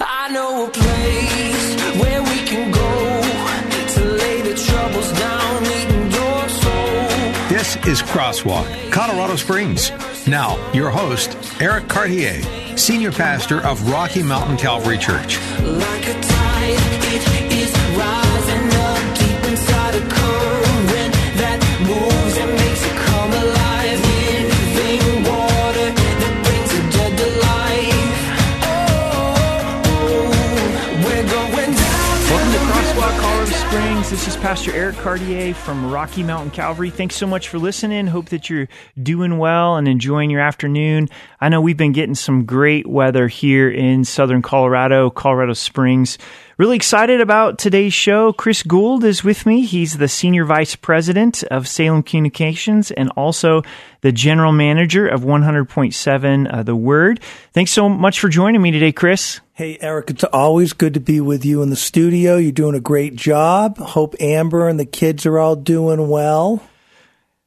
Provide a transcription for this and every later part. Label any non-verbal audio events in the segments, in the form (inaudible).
I know a place where we can go to lay the troubles down, leading your soul. This is Crosswalk, Colorado Springs. Now, your host, Eric Cartier, Senior Pastor of Rocky Mountain Calvary Church. Like This is Pastor Eric Cartier from Rocky Mountain Calvary. Thanks so much for listening. Hope that you're doing well and enjoying your afternoon. I know we've been getting some great weather here in southern Colorado, Colorado Springs. Really excited about today's show. Chris Gould is with me. He's the Senior Vice President of Salem Communications and also the General Manager of 100.7 uh, The Word. Thanks so much for joining me today, Chris. Hey, Eric, it's always good to be with you in the studio. You're doing a great job. Hope Amber and the kids are all doing well.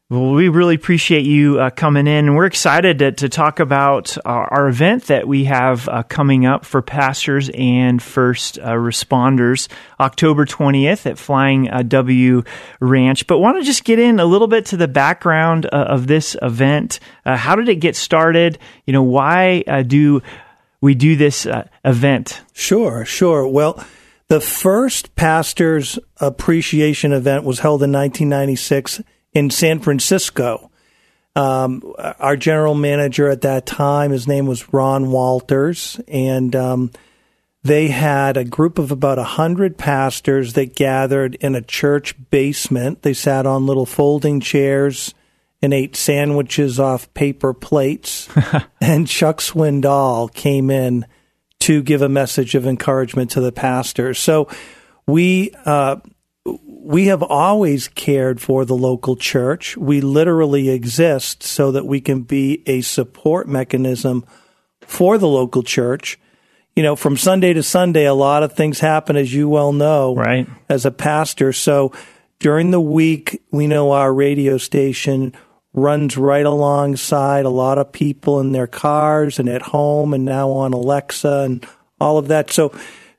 Well, we really appreciate you uh, coming in, and we're excited to, to talk about our, our event that we have uh, coming up for pastors and first uh, responders, October 20th at Flying uh, W Ranch. But want to just get in a little bit to the background uh, of this event. Uh, how did it get started? You know, why do we do this event? Sure, sure. Well, the first pastors appreciation event was held in 1996 in San Francisco. Um, our general manager at that time, his name was Ron Walters, and um, they had a group of about a hundred pastors that gathered in a church basement. They sat on little folding chairs and ate sandwiches off paper plates. (laughs) and Chuck Swindoll came in to give a message of encouragement to the pastor. So we uh, we have always cared for the local church. We literally exist so that we can be a support mechanism for the local church. You know, from Sunday to Sunday, a lot of things happen, as you well know, right? As a pastor, so during the week, we know our radio station runs right alongside a lot of people in their cars and at home, and now on Alexa and all of that. So,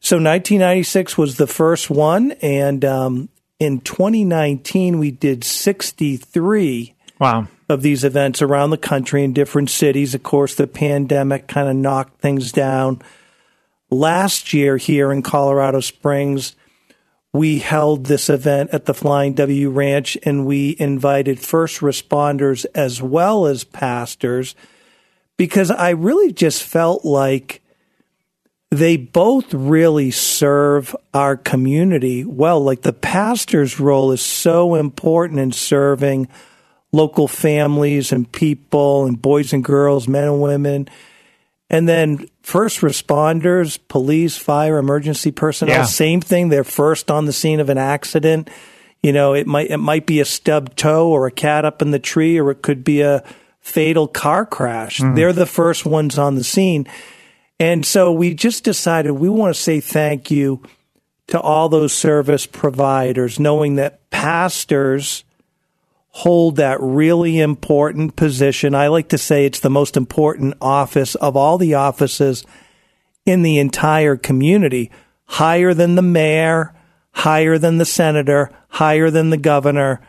so 1996 was the first one, and um, in 2019 we did 63 wow. of these events around the country in different cities. Of course, the pandemic kind of knocked things down. Last year here in Colorado Springs, we held this event at the Flying W Ranch and we invited first responders as well as pastors because I really just felt like they both really serve our community well. Like the pastor's role is so important in serving local families and people and boys and girls, men and women. And then first responders, police, fire, emergency personnel, Yeah. same thing. They're first on the scene of an accident. You know, it might it might be a stubbed toe or a cat up in the tree, or it could be a fatal car crash. Hmm. They're the first ones on the scene. And so we just decided we want to say thank you to all those service providers, knowing that pastors hold that really important position. I like to say it's the most important office of all the offices in the entire community, higher than the mayor, higher than the senator, higher than the governor.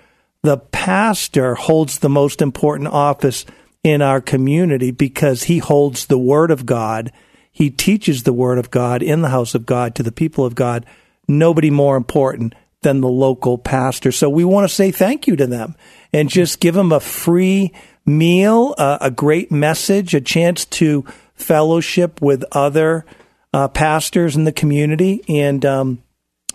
The pastor holds the most important office in our community because he holds the word of God. He teaches the word of God in the house of God to the people of God. Nobody more important than the local pastor. So we want to say thank you to them and just give them a free meal, uh, a great message, a chance to fellowship with other uh, pastors in the community, and um,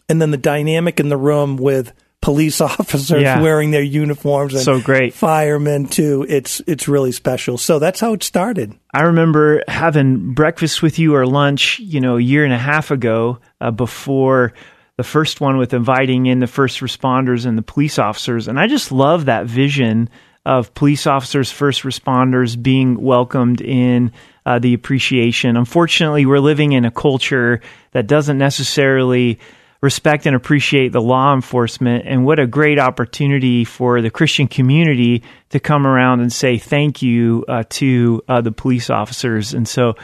and then the dynamic in the room with police (laughs) officers Yeah. wearing their uniforms and So great. firemen too. It's it's really special. So that's how it started. I remember having breakfast with you or lunch, you know, a year and a half ago uh, before the first one with inviting in the first responders and the police officers. And I just love that vision of police officers, first responders being welcomed in uh, the appreciation. Unfortunately, we're living in a culture that doesn't necessarily respect and appreciate the law enforcement and what a great opportunity for the christian community to come around and say thank you uh, to uh, the police officers and so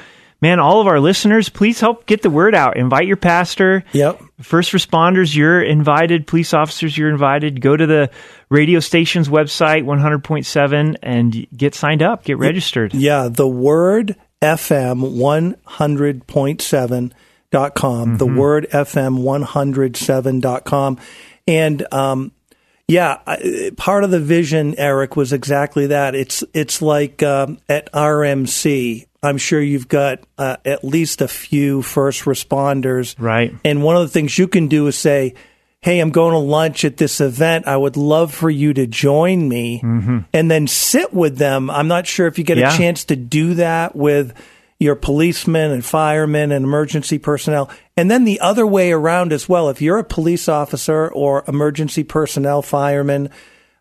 man all of our listeners please help get the word out. Invite your pastor. Yep. first responders you're invited. Police officers you're invited. Go to the radio station's website 100.7 and get signed up. Get registered. Yeah, the word FM 100.7 dot com. The word FM 107 dot com. And um, yeah, I- part of the vision, Eric, was exactly that. It's it's like um, at RMC. I'm sure you've got uh, at least a few first responders, Right. And one of the things you can do is say, "Hey, I'm going to lunch at this event. I would love for you to join me," and then sit with them. I'm not sure if you get Yeah. a chance to do that with your policemen and firemen and emergency personnel. And then the other way around as well. If you're a police officer or emergency personnel fireman,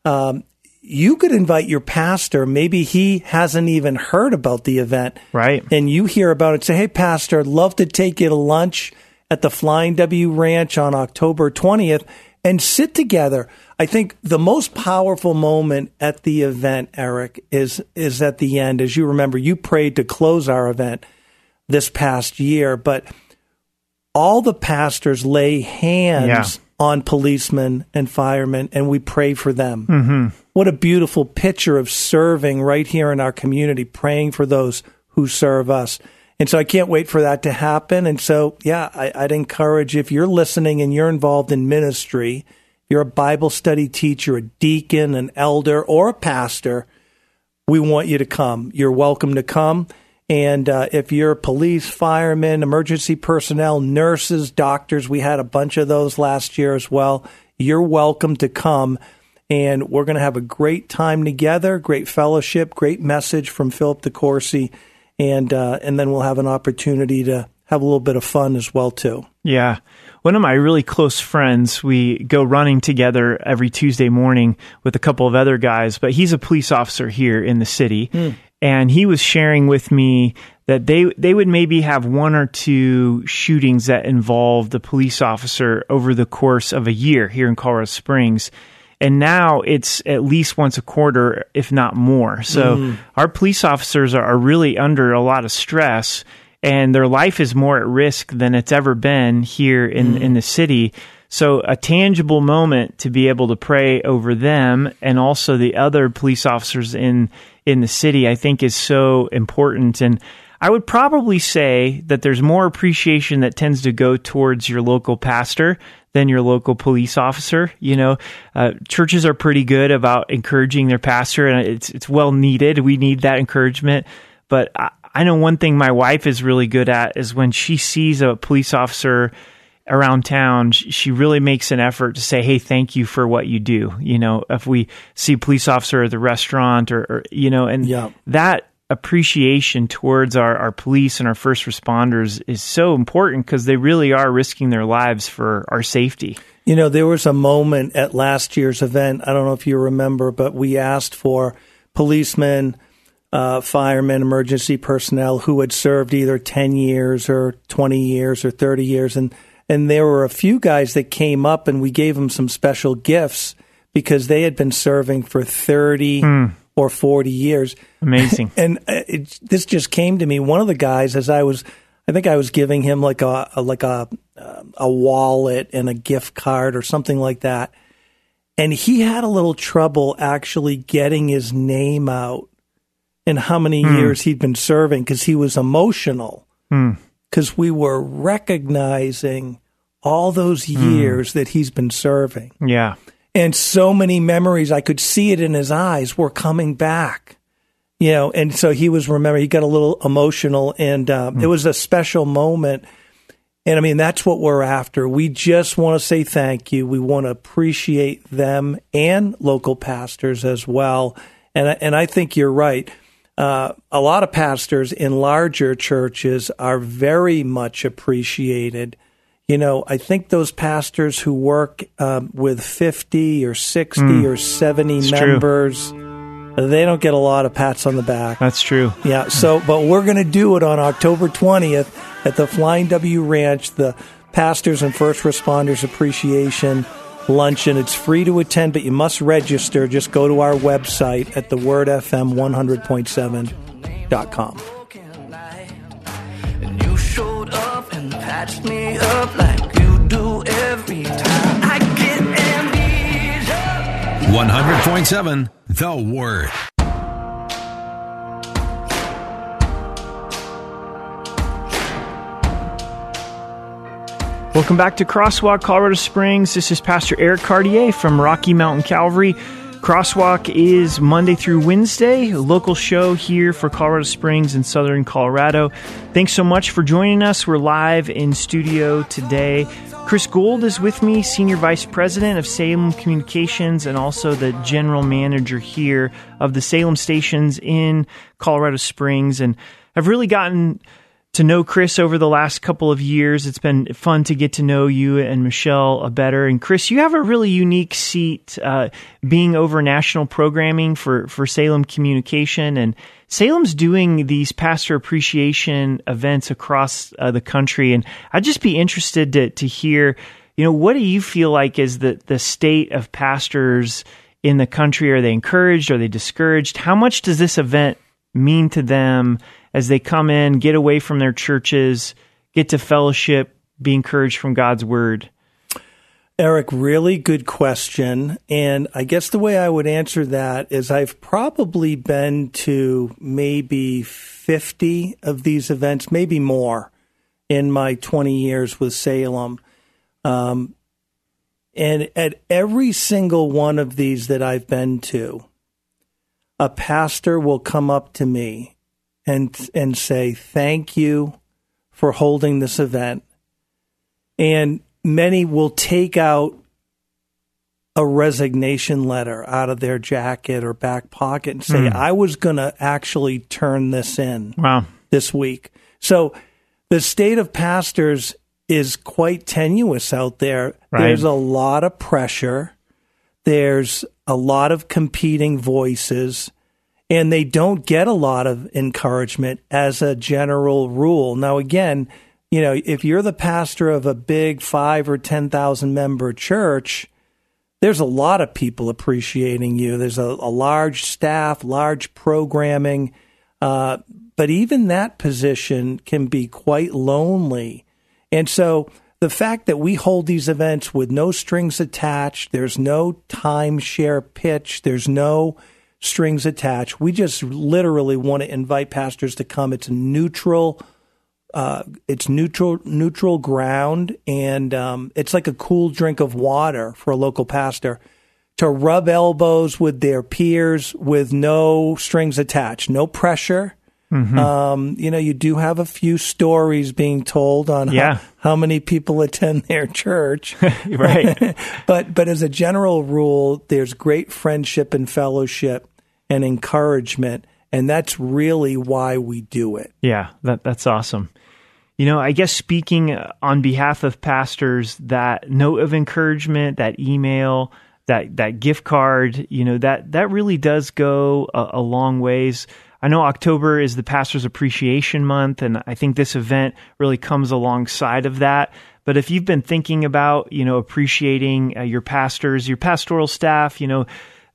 um, you could invite your pastor. Maybe he hasn't even heard about the event. Right. And you hear about it. Say, hey, pastor, I'd love to take you to lunch at the Flying W Ranch on October 20th and sit together. I think the most powerful moment at the event, Eric, is is at the end. As you remember, you prayed to close our event this past year, but all the pastors lay hands Yeah. on policemen and firemen, and we pray for them. Mm-hmm. What a beautiful picture of serving right here in our community, praying for those who serve us. And so I can't wait for that to happen. And so, yeah, I, I'd encourage if you're listening and you're involved in ministry, you're a Bible study teacher, a deacon, an elder, or a pastor, we want you to come. You're welcome to come. And uh, if you're police, firemen, emergency personnel, nurses, doctors, we had a bunch of those last year as well. You're welcome to come. And we're going to have a great time together, great fellowship, great message from Philip DeCourcy. And, uh, and then we'll have an opportunity to have a little bit of fun as well, too. Yeah. One of my really close friends, we go running together every Tuesday morning with a couple of other guys, but he's a police officer here in the city. And he was sharing with me that they they would maybe have one or two shootings that involved the police officer over the course of a year here in Colorado Springs. And now it's at least once a quarter, if not more. So mm. our police officers are, are really under a lot of stress and their life is more at risk than it's ever been here in, mm. in the city. So a tangible moment to be able to pray over them and also the other police officers in in the city, I think is so important. And I would probably say that there's more appreciation that tends to go towards your local pastor than your local police officer. You know, uh, churches are pretty good about encouraging their pastor, and it's it's well needed. We need that encouragement. But I, I know one thing my wife is really good at is when she sees a police officer around town, she really makes an effort to say, "Hey, thank you for what you do." You know, if we see a police officer at the restaurant, or, or you know, and Yeah. that appreciation towards our, our police and our first responders is so important because they really are risking their lives for our safety. You know, there was a moment at last year's event. I don't know if you remember, but we asked for policemen, uh, firemen, emergency personnel who had served either 10 years or 20 years or 30 years. And, and there were a few guys that came up and we gave them some special gifts because they had been serving for 30 or 40 years. Amazing. (laughs) And uh, it, this just came to me. One of the guys, as I was, I think I was giving him like a, a like a a wallet and a gift card or something like that, and he had a little trouble actually getting his name out and how many hmm. years he'd been serving because he was emotional hmm. because we were recognizing all those hmm. years that he's been serving yeah. And so many memories i could see it in his eyes were coming back you know and so he was remember he got a little emotional and um, it was a special moment And I mean, that's what we're after. We just want to say thank you. We want to appreciate them and local pastors as well. And, I- and I think you're right. Uh, a lot of pastors in larger churches are very much appreciated. You know, I think those pastors who work um, with 50 or 60 or 70 Hmm. true. members, they don't get a lot of pats on the back. That's true. Yeah. So, but we're going to do it on October 20th at the Flying W Ranch, the Pastors and First Responders Appreciation Luncheon. It's free to attend, but you must register. Just go to our website at thewordfm100.7.com. up me up like you do every time. I get amnesia. 100.7 The Word. Welcome back to Crosswalk Colorado Springs. This is Pastor Eric Cartier from Rocky Mountain Calvary. Crosswalk is Monday through Wednesday, local show here for Colorado Springs and Southern Colorado. Thanks so much for joining us. We're live in studio today. Chris Gould is with me, Senior Vice President of Salem Communications and also the General Manager here of the Salem stations in Colorado Springs. And I've really gotten to know Chris over the last couple of years. It's been fun to get to know you and Michelle a better. And Chris, you have a really unique seat uh, being over national programming for, for Salem Communication. And Salem's doing these pastor appreciation events across uh, the country. And I'd just be interested to, to hear, you know, what do you feel like is the, the state of pastors in the country? Are they encouraged? Are they discouraged? How much does this event mean to them as they come in, get away from their churches, get to fellowship, be encouraged from God's word? Eric, really good question. And I guess the way I would answer that is I've probably been to maybe 50 of these events, maybe more, in my 20 years with Salem. Um, and at every single one of these that I've been to, a pastor will come up to me and and say thank you for holding this event and many will take out a resignation letter out of their jacket or back pocket and say hmm. I was going to actually turn this in Wow. this week. So the state of pastors is quite tenuous out there. Right. There's a lot of pressure. There's a lot of competing voices and they don't get a lot of encouragement as a general rule. Now again, you know, if you're the pastor of a big 5 or 10,000 member church, there's a lot of people appreciating you. There's a, a large staff, large programming, uh, but even that position can be quite lonely. And so the fact that we hold these events with no strings attached, there's no timeshare pitch, there's no strings attached. We just literally want to invite pastors to come. It's neutral. Uh, it's neutral neutral ground, and um, it's like a cool drink of water for a local pastor to rub elbows with their peers with no strings attached, no pressure. Um, you know, you do have a few stories being told on how- how, many people attend their church, (laughs) Right. (laughs) but but as a general rule, there's great friendship and fellowship and encouragement, and that's really why we do it. Yeah, that that's awesome. You know, I guess speaking on behalf of pastors, that note of encouragement, that email, that that gift card, you know, that that really does go a, a long ways. I know October is the Pastors Appreciation Month, and I think this event really comes alongside of that. But if you've been thinking about, you know, appreciating uh, your pastors, your pastoral staff, you know,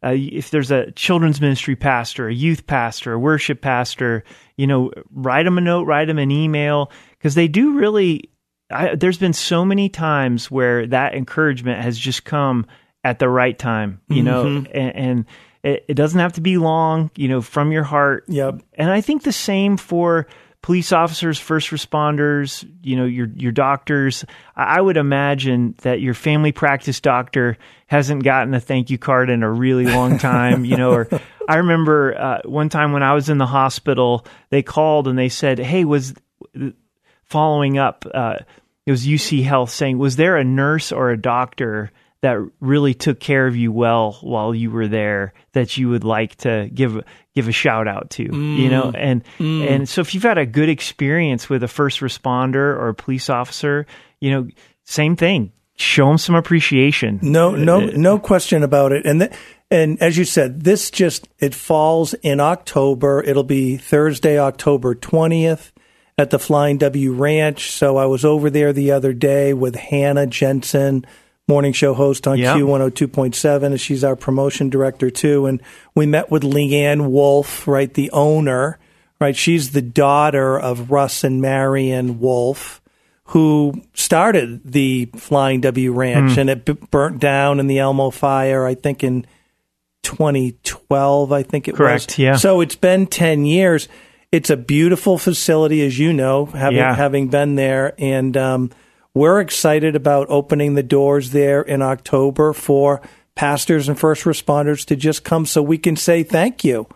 uh, if there's a children's ministry pastor, a youth pastor, a worship pastor, you know, write them a note, write them an email, because they do really. I, there's been so many times where that encouragement has just come at the right time, you know, and, and it, it doesn't have to be long, you know, from your heart. Yep. And I think the same for police officers, first responders, you know, your your doctors. I would imagine that your family practice doctor hasn't gotten a thank you card in a really long (laughs) time, you know, or I remember uh, one time when I was in the hospital, they called and they said, "Hey, was following up uh, it was UC Health saying, was there a nurse or a doctor that really took care of you well while you were there that you would like to give give a shout out to you mm. know and mm. and so if you've had a good experience with a first responder or a police officer you know same thing show them some appreciation No, no, uh, no question about it. And th- and as you said, this just it falls in October. It'll be Thursday, October twentieth, at the Flying W Ranch. So I was over there the other day with Hannah Jensen, morning show host on Yeah. Q one hundred two point seven, and she's our promotion director too. And we met with Leanne Wolfe, right, the owner, right. She's the daughter of Russ and Marion Wolfe who started the Flying W Ranch, Hmm. and it b- burnt down in the Elmo fire. I think in 2012. I think it Correct, was. yeah. So it's been 10 years. It's a beautiful facility, as you know, having Yeah. having been there, and um, we're excited about opening the doors there in October for pastors and first responders to just come, so we can say thank you.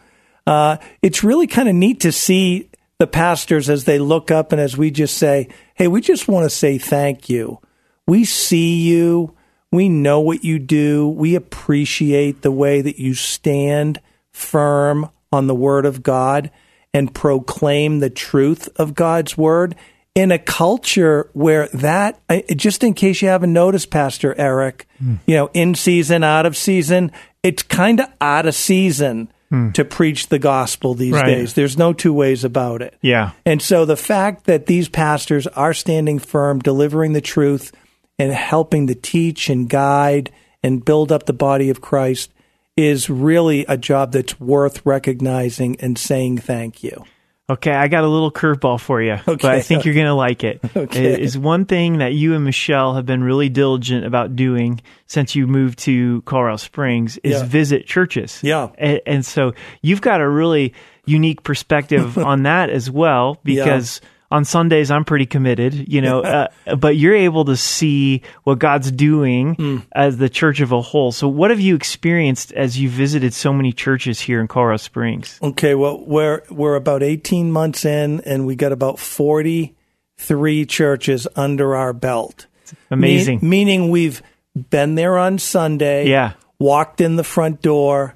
Uh, it's really kind of neat to see the pastors as they look up and as we just say, Hey, we just want to say thank you. We see you. We know what you do. We appreciate the way that you stand firm on the word of God and proclaim the truth of God's word in a culture where that, just in case you haven't noticed, Pastor Eric, hmm. you know, in season, out of season, it's kind of out of season hmm. to preach the gospel these Right. days. There's no two ways about it. yeah And so the fact that these pastors are standing firm, delivering the truth, and helping to teach and guide and build up the body of Christ is really a job that's worth recognizing and saying thank you. Okay, I got a little curveball for you, but I think you're going to like it. (laughs) Okay. It Is one thing that you and Michelle have been really diligent about doing since you moved to Colorado Springs is Yeah. visit churches. Yeah. and, and so you've got a really unique perspective (laughs) on that as well because. On Sundays, I'm pretty committed, you know, (laughs) uh, but you're able to see what God's doing Hmm. as the church of a whole. So, what have you experienced as you visited so many churches here in Colorado Springs? Okay, well, we're we're about 18 months in, and we got about 43 churches under our belt. Amazing. Me- meaning we've been there on Sunday. Yeah. Walked in the front door,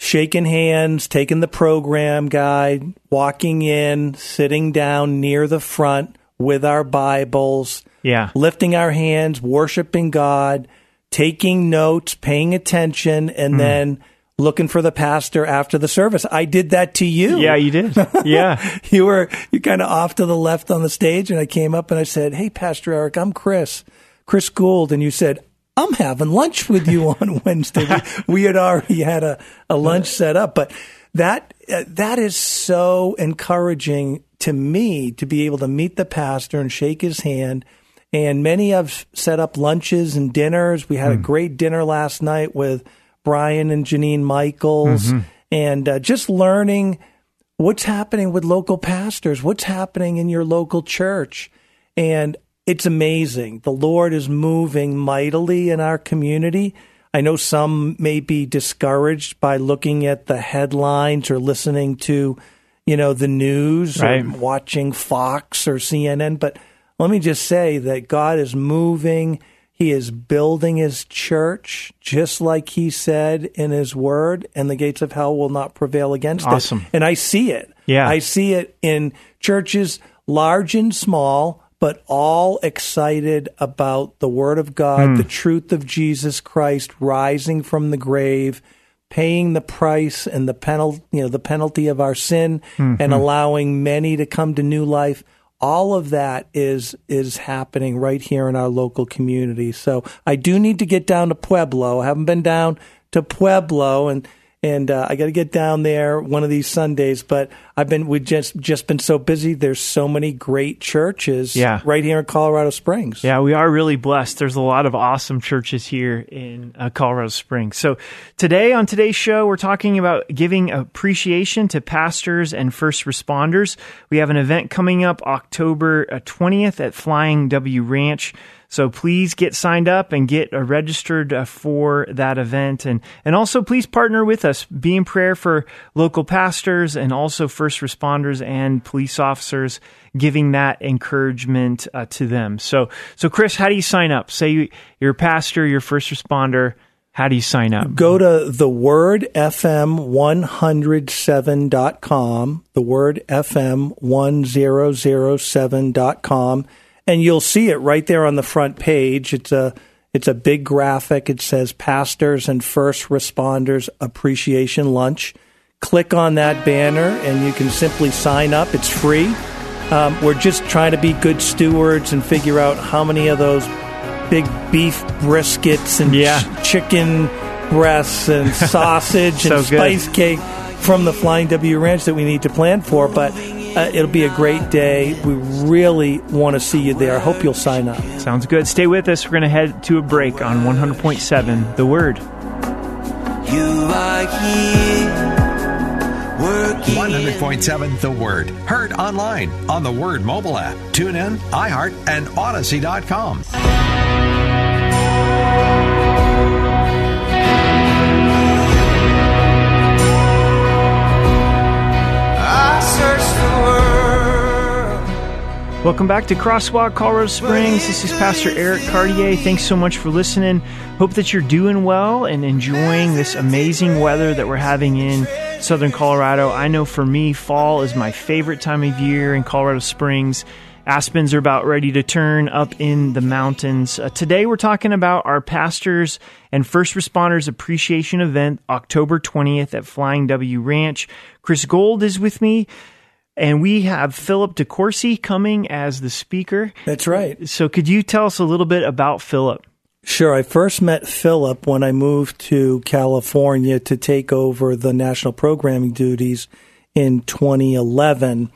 shaking hands, taking the program guide, walking in, sitting down near the front with our Bibles, Yeah. lifting our hands, worshiping God, taking notes, paying attention, and hmm. then looking for the pastor after the service. I did that to you. Yeah, you did. Yeah. (laughs) you were you kind of off to the left on the stage, and I came up and I said, "Hey, Pastor Eric, I'm Chris, Chris Gould," and you said. I'm having lunch with you (laughs) on Wednesday. We, we had already had a, a lunch set up, but that uh, that is so encouraging to me to be able to meet the pastor and shake his hand. And many have set up lunches and dinners. We had a great dinner last night with Brian and Janine Michaels, and uh, just learning what's happening with local pastors, what's happening in your local church. And it's amazing. The Lord is moving mightily in our community. I know some may be discouraged by looking at the headlines or listening to, you know, the news Right. or watching Fox or CNN, but let me just say that God is moving. He is building his church just like he said in his word, and the gates of hell will not prevail against Awesome. it. And I see it. Yeah. I see it in churches large and small, but all excited about the word of God, the truth of Jesus Christ rising from the grave, paying the price and the penalty, you know, the penalty of our sin and allowing many to come to new life. All of that is is happening right here in our local community. So I do need to get down to Pueblo. I haven't been down to Pueblo and and uh, I got to get down there one of these Sundays. But I've been we just just been so busy. There's so many great churches, Yeah. right here in Colorado Springs. Yeah, we are really blessed. There's a lot of awesome churches here in uh, Colorado Springs. So, today on today's show, we're talking about giving appreciation to pastors and first responders. We have an event coming up October uh, 20th at Flying W Ranch. So please get signed up and get uh, registered uh, for that event, and and also please partner with us. Be in prayer for local pastors and also first first responders and police officers, giving that encouragement uh, to them. So, so Chris, how do you sign up? Say you, you're a pastor, you're a first responder. How do you sign up? Go to the word FM107.com, the word FM1007.com, and you'll see it right there on the front page. It's a it's a big graphic. It says Pastors and First Responders Appreciation Lunch. Click on that banner and you can simply sign up. It's free. Um, we're just trying to be good stewards and figure out how many of those big beef briskets and Yeah. ch- chicken breasts and (laughs) sausage So and good. spice cake from the Flying W Ranch that we need to plan for. But uh, it'll be a great day. We really want to see you there. I hope you'll sign up. Sounds good. Stay with us. We're going to head to a break on 100.7 The Word. You are here, working 100.7 The Word. Heard online on the Word mobile app, Tune in, iHeart, and Odyssey.com. I search the world. Welcome back to Crosswalk, Colorado Springs. This is Pastor Eric Cartier. Thanks so much for listening. Hope that you're doing well and enjoying this amazing weather that we're having in southern Colorado. I know for me, fall is my favorite time of year in Colorado Springs. Aspens are about ready to turn up in the mountains. Uh, today, we're talking about our pastors and first responders appreciation event, October 20th at Flying W Ranch. Chris Gould is with me. And we have Philip DeCourcy coming as the speaker. That's right. So, could you tell us a little bit about Philip? Sure. I first met Philip when I moved to California to take over the national programming duties in 2011.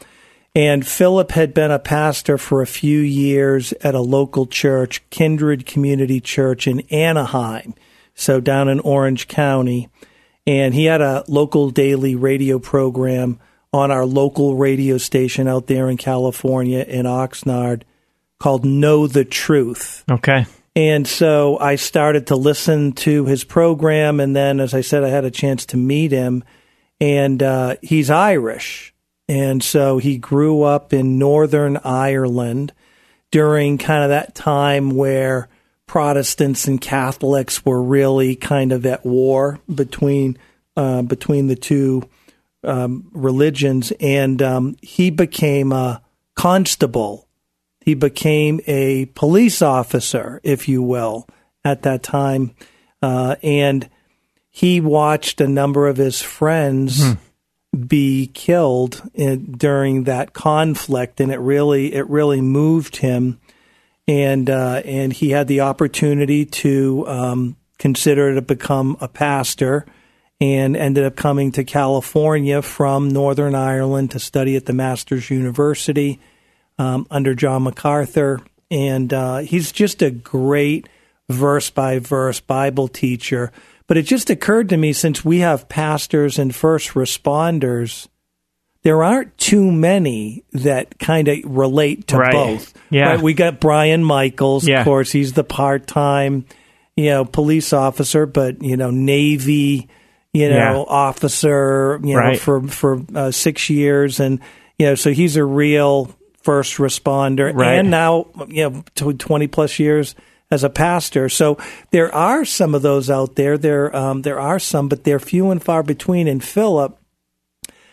And Philip had been a pastor for a few years at a local church, Kindred Community Church in Anaheim, so down in Orange County. And he had a local daily radio program on our local radio station out there in California in Oxnard called Know the Truth. Okay. And so I started to listen to his program. And then, as I said, I had a chance to meet him. And uh, he's Irish. And so he grew up in Northern Ireland during kind of that time where Protestants and Catholics were really kind of at war between uh, between the two um, religions. And um, he became a constable he became a police officer, if you will, at that time. Uh, and he watched a number of his friends be killed in, during that conflict, and it really it really moved him. And uh, and he had the opportunity to um, consider to become a pastor, and ended up coming to California from Northern Ireland to study at the Masters University um, under John MacArthur. And uh, he's just a great verse by verse Bible teacher. But it just occurred to me since we have pastors and first responders, there aren't too many that kind of relate to Right. both. Yeah. Right? We got Brian Michaels, Yeah. of course. He's the part time, you know, police officer, but, you know, Navy, you know, Yeah. officer, you know, Right. for, for uh, six years. And, you know, so he's a real first responder Right. and now you know 20 plus years as a pastor. So there are some of those out there. There um, there are some but they're few and far between. And philip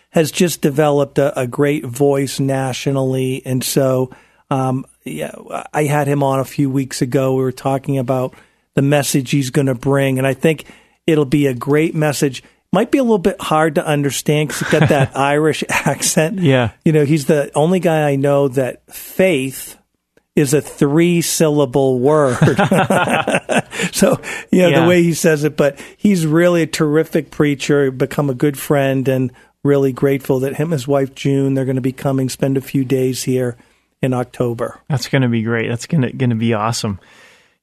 has just developed a, a great voice nationally. And so um, yeah i had him on a few weeks ago. We were talking about the message he's going to bring. And i think it'll be a great message might be a little bit hard to understand because he's got that (laughs) irish accent Yeah. you know, he's the only guy I know that faith is a three syllable word. (laughs) so, you know, Yeah. the way he says it, but he's really a terrific preacher, become a good friend, and really grateful that him and his wife June, they're going to be coming, spend a few days here in October. That's going to be great. That's going to going to be awesome.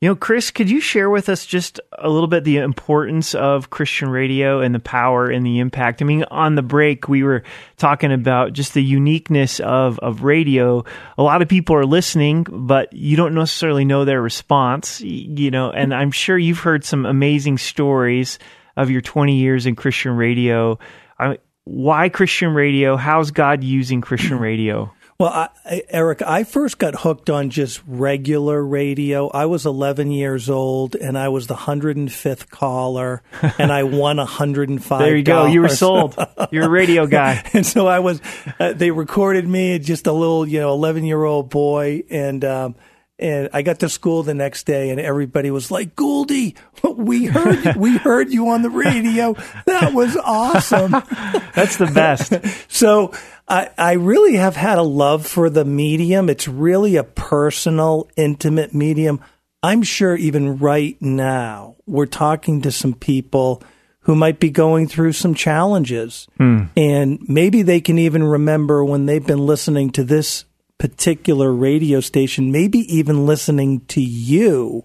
You know, Chris, could you share with us just a little bit the importance of Christian radio and the power and the impact? I mean, on the break, we were talking about just the uniqueness of, of radio. A lot of people are listening, but you don't necessarily know their response, you know, and I'm sure you've heard some amazing stories of your 20 years in Christian radio. I, why Christian radio? How's God using Christian (clears throat) radio? Well, I, I, Eric, I first got hooked on just regular radio. I was 11 years old, and I was the 105th caller, (laughs) and I won 105. There you go. You were sold. You're a radio guy. (laughs) and so I was. Uh, they recorded me, just a little, you know, 11 year old boy, and. Um, and I got to school the next day, and everybody was like, "Gouldy, we heard we heard you on the radio. That was awesome." (laughs) That's the best. (laughs) so I, I really have had a love for the medium. It's really a personal, intimate medium. I'm sure even right now we're talking to some people who might be going through some challenges, hmm. and maybe they can even remember when they've been listening to this particular radio station, maybe even listening to you,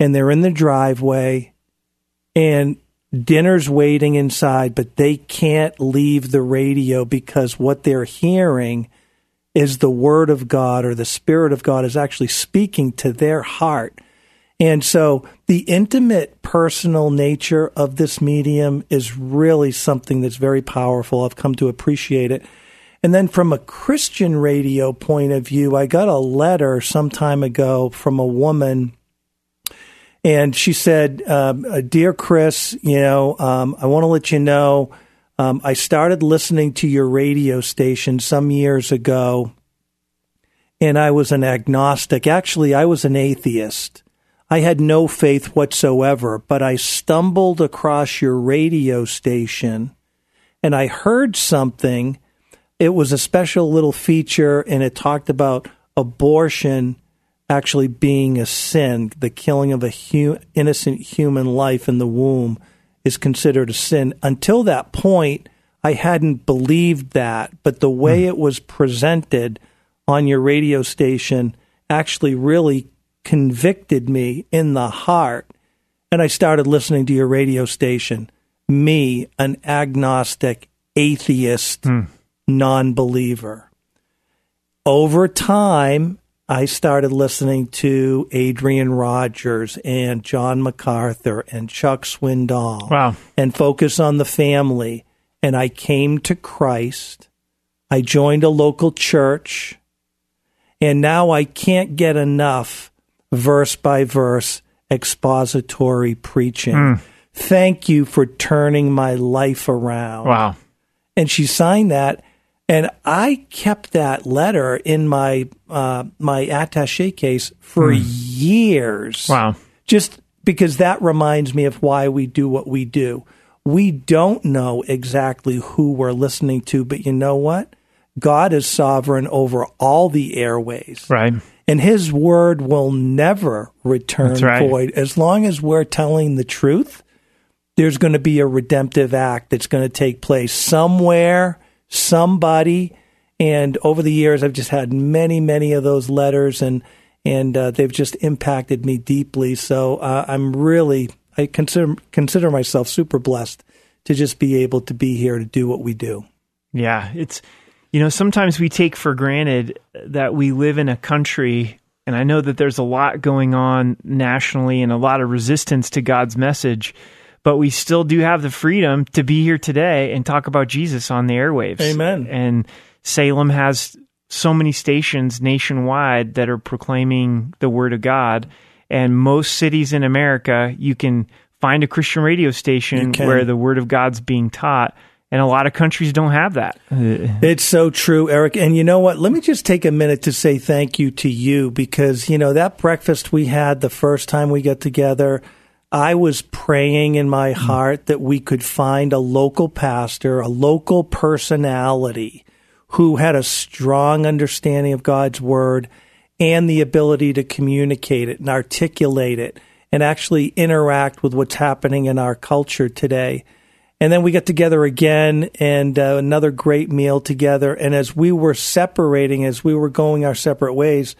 and they're in the driveway and dinner's waiting inside, but they can't leave the radio because what they're hearing is the word of God or the spirit of God is actually speaking to their heart. And so the intimate personal nature of this medium is really something that's very powerful. I've come to appreciate it. And then from a Christian radio point of view, I got a letter some time ago from a woman and she said, um, uh, "Dear Chris, you know, um, I want to let you know um, I started listening to your radio station some years ago, and I was an agnostic. Actually, I was an atheist. I had no faith whatsoever, but I stumbled across your radio station, and I heard something. It was a special little feature, and it talked about abortion." actually being a sin, the killing of a hu- innocent human life in the womb is considered a sin. Until that point, I hadn't believed that, but the way hmm. it was presented on your radio station actually really convicted me in the heart. And I started listening to your radio station. Me, an agnostic, atheist, hmm. Non believer. Over time, I started listening to Adrian Rogers and John MacArthur and Chuck Swindoll Wow. and focus on the family. And I came to Christ. I joined a local church. And now I can't get enough verse by verse expository preaching. Hmm. Thank you for turning my life around Wow. and she signed that and I kept that letter in my uh, my attaché case for years. Wow. Just because that reminds me of why we do what we do. We don't know exactly who we're listening to, but you know what? God is sovereign over all the airways. Right. And his word will never return right. void. As long as we're telling the truth, there's going to be a redemptive act that's going to take place somewhere, somebody. And over the years, I've just had many, many of those letters, and and uh, they've just impacted me deeply. So uh, I'm really, I consider consider myself super blessed to just be able to be here to do what we do. Yeah, it's you know sometimes we take for granted that we live in a country, and I know that there's a lot going on nationally and a lot of resistance to God's message, but we still do have the freedom to be here today and talk about Jesus on the airwaves. Amen. And Salem has so many stations nationwide that are proclaiming the word of God, and most cities in America you can find a Christian radio station where the word of God's being taught. And a lot of countries don't have that. (laughs) It's so true, Eric. And you know what? Let me just take a minute to say thank you to you because, you know, that breakfast we had the first time we got together, I was praying in my heart that we could find a local pastor, a local personality who had a strong understanding of God's word and the ability to communicate it and articulate it and actually interact with what's happening in our culture today. And then we got together again and uh, another great meal together. And as we were separating, as we were going our separate ways,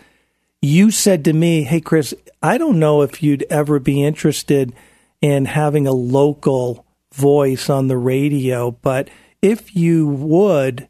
you said to me, Hey, Chris, I don't know if you'd ever be interested in having a local voice on the radio, but if you would,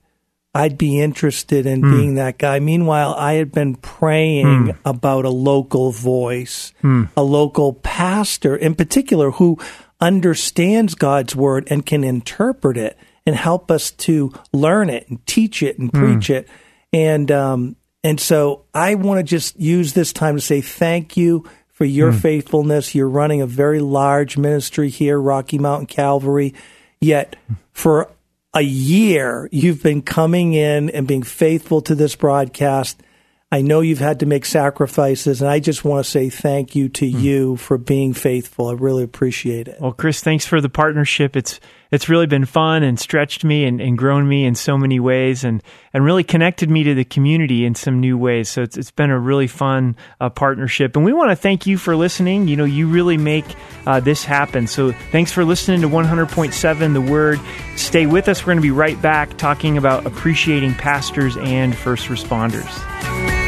I'd be interested in hmm. being that guy. Meanwhile, I had been praying hmm. about a local voice, hmm. a local pastor in particular who understands God's word and can interpret it and help us to learn it and teach it and preach it. And um, and so I want to just use this time to say thank you for your hmm. faithfulness. You're running a very large ministry here, Rocky Mountain Calvary. Yet for a year, you've been coming in and being faithful to this broadcast. I know you've had to make sacrifices, and I just want to say thank you to hmm. you for being faithful. I really appreciate it. Well, Chris, thanks for the partnership. It's it's really been fun and stretched me and, and grown me in so many ways and, and really connected me to the community in some new ways. So it's, it's been a really fun uh, partnership. And we want to thank you for listening. You know, you really make uh, this happen. So thanks for listening to 100.7 The Word. Stay with us. We're going to be right back talking about appreciating pastors and first responders.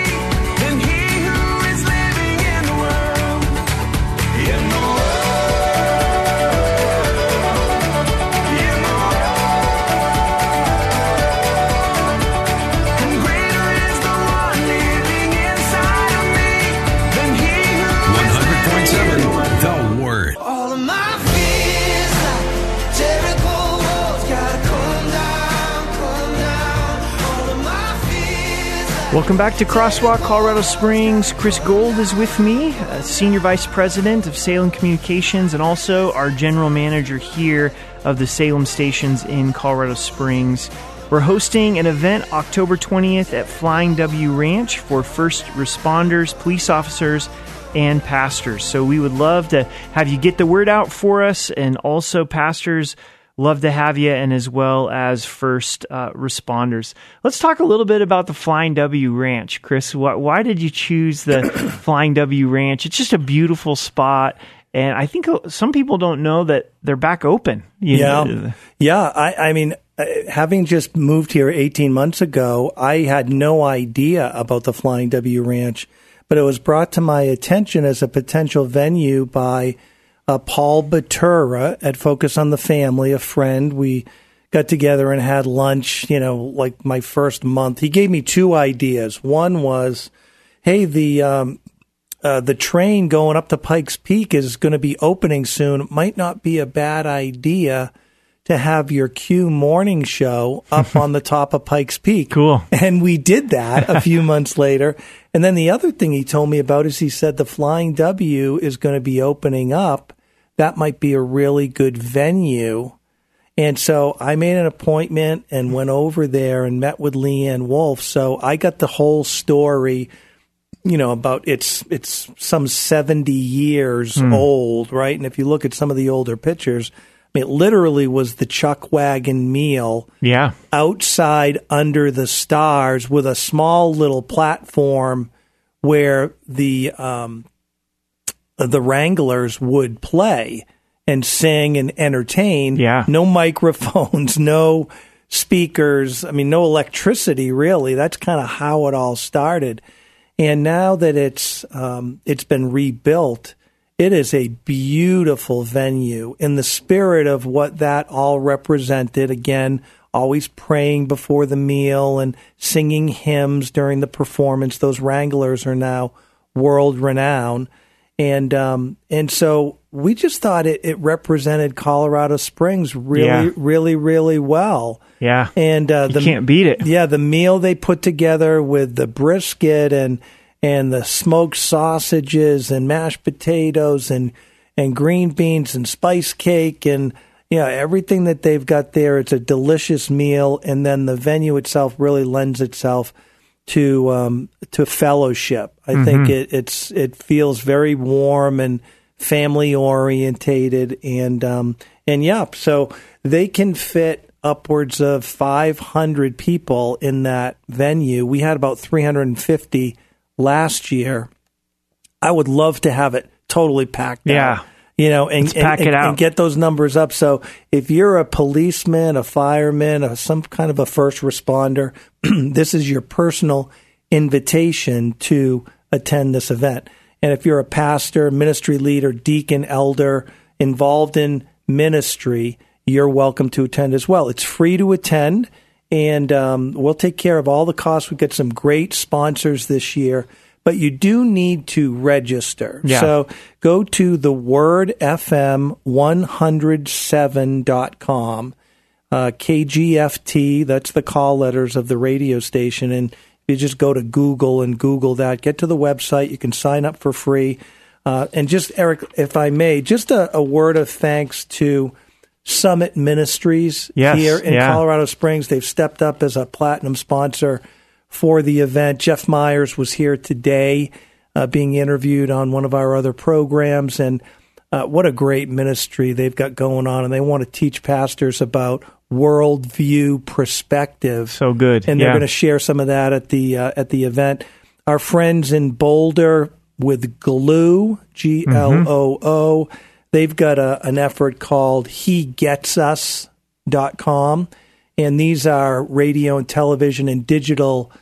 Welcome back to Crosswalk, Colorado Springs. Chris Gould is with me, uh, Senior Vice President of Salem Communications, and also our General Manager here of the Salem stations in Colorado Springs. We're hosting an event October 20th at Flying W Ranch for first responders, police officers, and pastors. So we would love to have you get the word out for us, and also pastors love to have you, and as well as first uh, responders. Let's talk a little bit about the Flying W Ranch, Chris. Why, why did you choose the (coughs) Flying W Ranch? It's just a beautiful spot, and I think uh, some people don't know that they're back open. Yeah. know, Yeah. I, I mean, uh, having just moved here 18 months ago, I had no idea about the Flying W Ranch, but it was brought to my attention as a potential venue by uh, Paul Batura at Focus on the Family, a friend. We got together and had lunch, you know, like my first month. He gave me two ideas. One was, hey, the um, uh, the train going up to Pikes Peak is going to be opening soon. It might not be a bad idea to have your Q morning show up (laughs) on the top of Pikes Peak. Cool. And we did that a few (laughs) months later. And then the other thing he told me about is he said the Flying W is going to be opening up. That might be a really good venue. And so I made an appointment and went over there and met with Leanne Wolfe. So I got the whole story you know about it's it's some 70 years old right and if you look at some of the older pictures I mean, it literally was the chuck wagon meal yeah, outside under the stars with a small little platform where the um, the wranglers would play and sing and entertain Yeah. no microphones (laughs) no speakers i mean no electricity really that's kind of how it all started and now that it's um, it's been rebuilt, it is a beautiful venue in the spirit of what that all represented. Again, always praying before the meal and singing hymns during the performance. Those Wranglers are now world renowned, and um, and so we just thought it, it represented Colorado Springs really, Yeah. really, really well. yeah. And uh, You can't beat it. Yeah, the meal they put together with the brisket and and the smoked sausages and mashed potatoes and and green beans and spice cake and you know everything that they've got there. It's a delicious meal, and then the venue itself really lends itself to um, to fellowship. I think it, it's it feels very warm and family orientated, and um, and yeah, so they can fit upwards of 500 people in that venue. We had about 350 last year. I would love to have it totally packed out. You know, and, and, it and- out. and get those numbers up. So if you're a policeman, a fireman, or some kind of a first responder, (clears throat) this is your personal invitation to attend this event. And if you're a pastor, ministry leader, deacon, elder involved in ministry, you're welcome to attend as well. It's free to attend, and um, we'll take care of all the costs. We've got some great sponsors this year, but you do need to register. Yeah. So go to the wordfm107.com. uh, KGFT. That's the call letters of the radio station. And you just go to Google and Google that. Get to the website. You can sign up for free. Uh, and just, Eric, if I may, just a, a word of thanks to Summit Ministries Yes, here in yeah. Colorado Springs. They've stepped up as a platinum sponsor for the event. Jeff Myers was here today uh, being interviewed on one of our other programs. And uh, what a great ministry they've got going on. And they want to teach pastors about worldview perspective. So good. And they're Yeah. going to share some of that at the uh, at the event. Our friends in Boulder with Gloo, G L O O, they've got a, an effort called He Gets Us.com. And these are radio and television and digital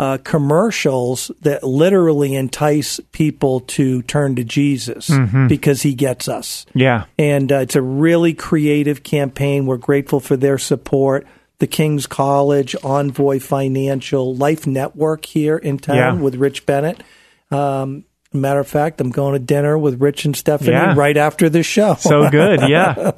uh, commercials that literally entice people to turn to Jesus because he gets us. Yeah. And uh, it's a really creative campaign. We're grateful for their support. The King's College, Envoy Financial, Life Network here in town Yeah. with Rich Bennett. Um, matter of fact, I'm going to dinner with Rich and Stephanie Yeah. right after this show. So good. (laughs) Yeah.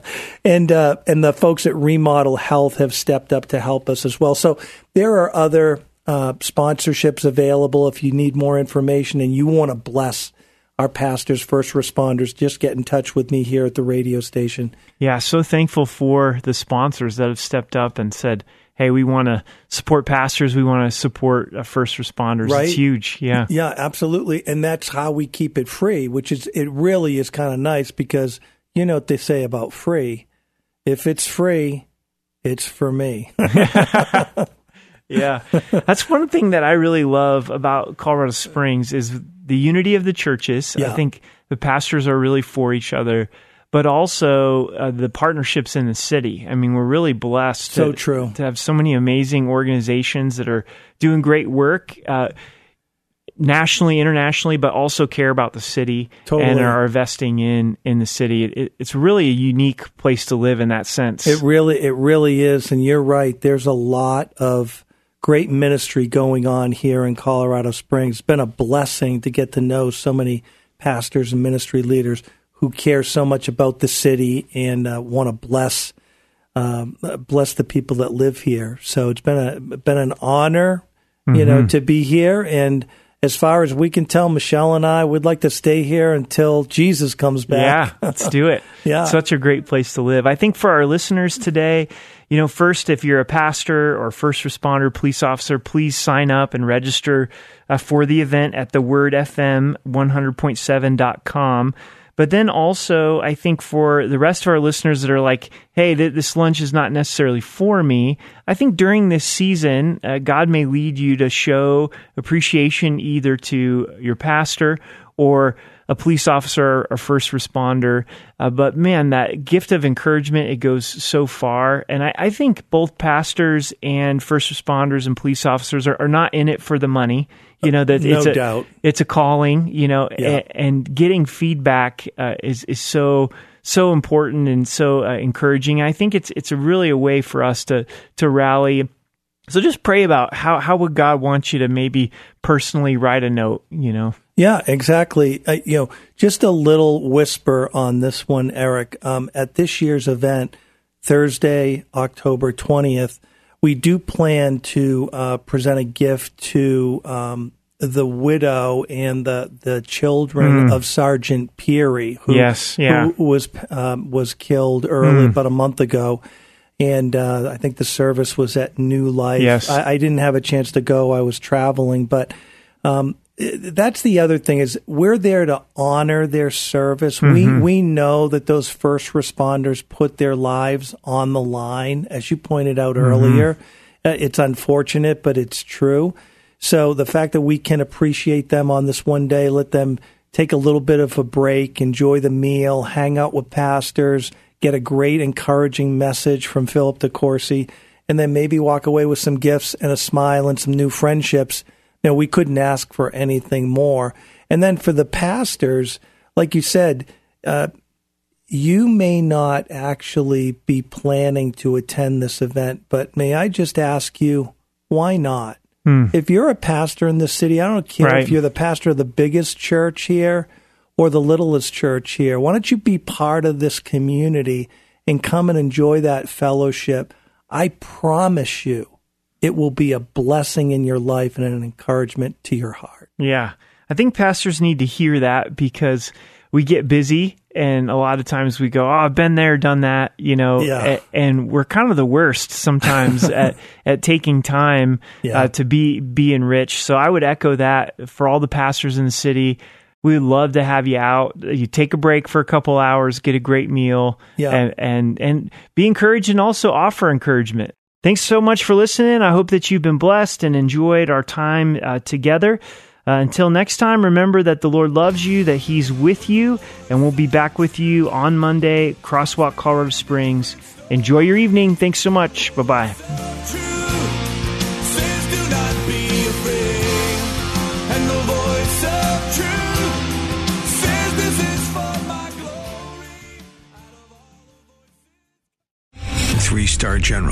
and uh, and the folks at Remodel Health have stepped up to help us as well. So there are other uh, sponsorships available. If you need more information and you want to bless our pastors, first responders, just get in touch with me here at the radio station. Yeah, so thankful for the sponsors that have stepped up and said, "Hey, we want to support pastors. We want to support uh, first responders." Right. It's huge. Yeah, Yeah, absolutely, and that's how we keep it free. Which is it really is kind of nice because you know what they say about free. If it's free, it's for me. (laughs) (laughs) yeah. (laughs) That's one thing that I really love about Colorado Springs is the unity of the churches. Yeah. I think the pastors are really for each other, but also uh, the partnerships in the city. I mean, we're really blessed. So to, true. to have so many amazing organizations that are doing great work. Uh, nationally, internationally, but also care about the city Totally. and are investing in in the city. It, it, it's really a unique place to live in that sense. It really, it really is, and you're right. There's a lot of great ministry going on here in Colorado Springs. It's been a blessing to get to know so many pastors and ministry leaders who care so much about the city and uh, want to bless um, bless the people that live here. So it's been a been an honor, you know, to be here. And as far as we can tell, Michelle and I would like to stay here until Jesus comes back. Yeah, let's do it. (laughs) Yeah. Such a great place to live. I think for our listeners today, you know, first, if you're a pastor or first responder, police officer, please sign up and register uh, for the event at thewordfm 100.7.com. But then also, I think for the rest of our listeners that are like, hey, th- this lunch is not necessarily for me, I think during this season, uh, God may lead you to show appreciation either to your pastor or a police officer or first responder. Uh, but man, that gift of encouragement, it goes so far. And I, I think both pastors and first responders and police officers are, are not in it for the money. You know, that No it's a, doubt. it's a calling, you know, Yeah. a- and getting feedback uh, is, is so, so important and so uh, encouraging. I think it's, it's a really a way for us to, to rally. So just pray about how, how would God want you to maybe personally write a note, you know? Yeah, exactly. Uh, you know, just a little whisper on this one, Eric. Um, at this year's event, Thursday, October 20th, we do plan to uh, present a gift to um, the widow and the, the children of Sergeant Peary, who. Yes, yeah. Who was um, was killed early about a month ago. And uh, I think the service was at New Life. Yes. I, I didn't have a chance to go; I was traveling, but um, that's the other thing is we're there to honor their service. We we know that those first responders put their lives on the line, as you pointed out earlier. Uh, it's unfortunate, but it's true. So the fact that we can appreciate them on this one day, let them take a little bit of a break, enjoy the meal, hang out with pastors, get a great encouraging message from Philip DeCourcy, and then maybe walk away with some gifts and a smile and some new friendships. Know, we couldn't ask for anything more. And then for the pastors, like you said, uh, you may not actually be planning to attend this event, but may I just ask you, why not? If you're a pastor in this city, I don't care Right. if you're the pastor of the biggest church here or the littlest church here. Why don't you be part of this community and come and enjoy that fellowship? I promise you it will be a blessing in your life and an encouragement to your heart. Yeah. I think pastors need to hear that because we get busy and a lot of times we go, Oh, I've been there, done that, you know, Yeah. and we're kind of the worst sometimes (laughs) at, at taking time Yeah. uh, to be, be enriched. So I would echo that for all the pastors in the city. We would love to have you out. You take a break for a couple hours, get a great meal, Yeah. and, and, and be encouraged and also offer encouragement. Thanks so much for listening. I hope that you've been blessed and enjoyed our time uh, together. Uh, until next time, remember that the Lord loves you, that He's with you, and we'll be back with you on Monday, Crosswalk, Colorado Springs. Enjoy your evening. Thanks so much. Bye bye. Three star general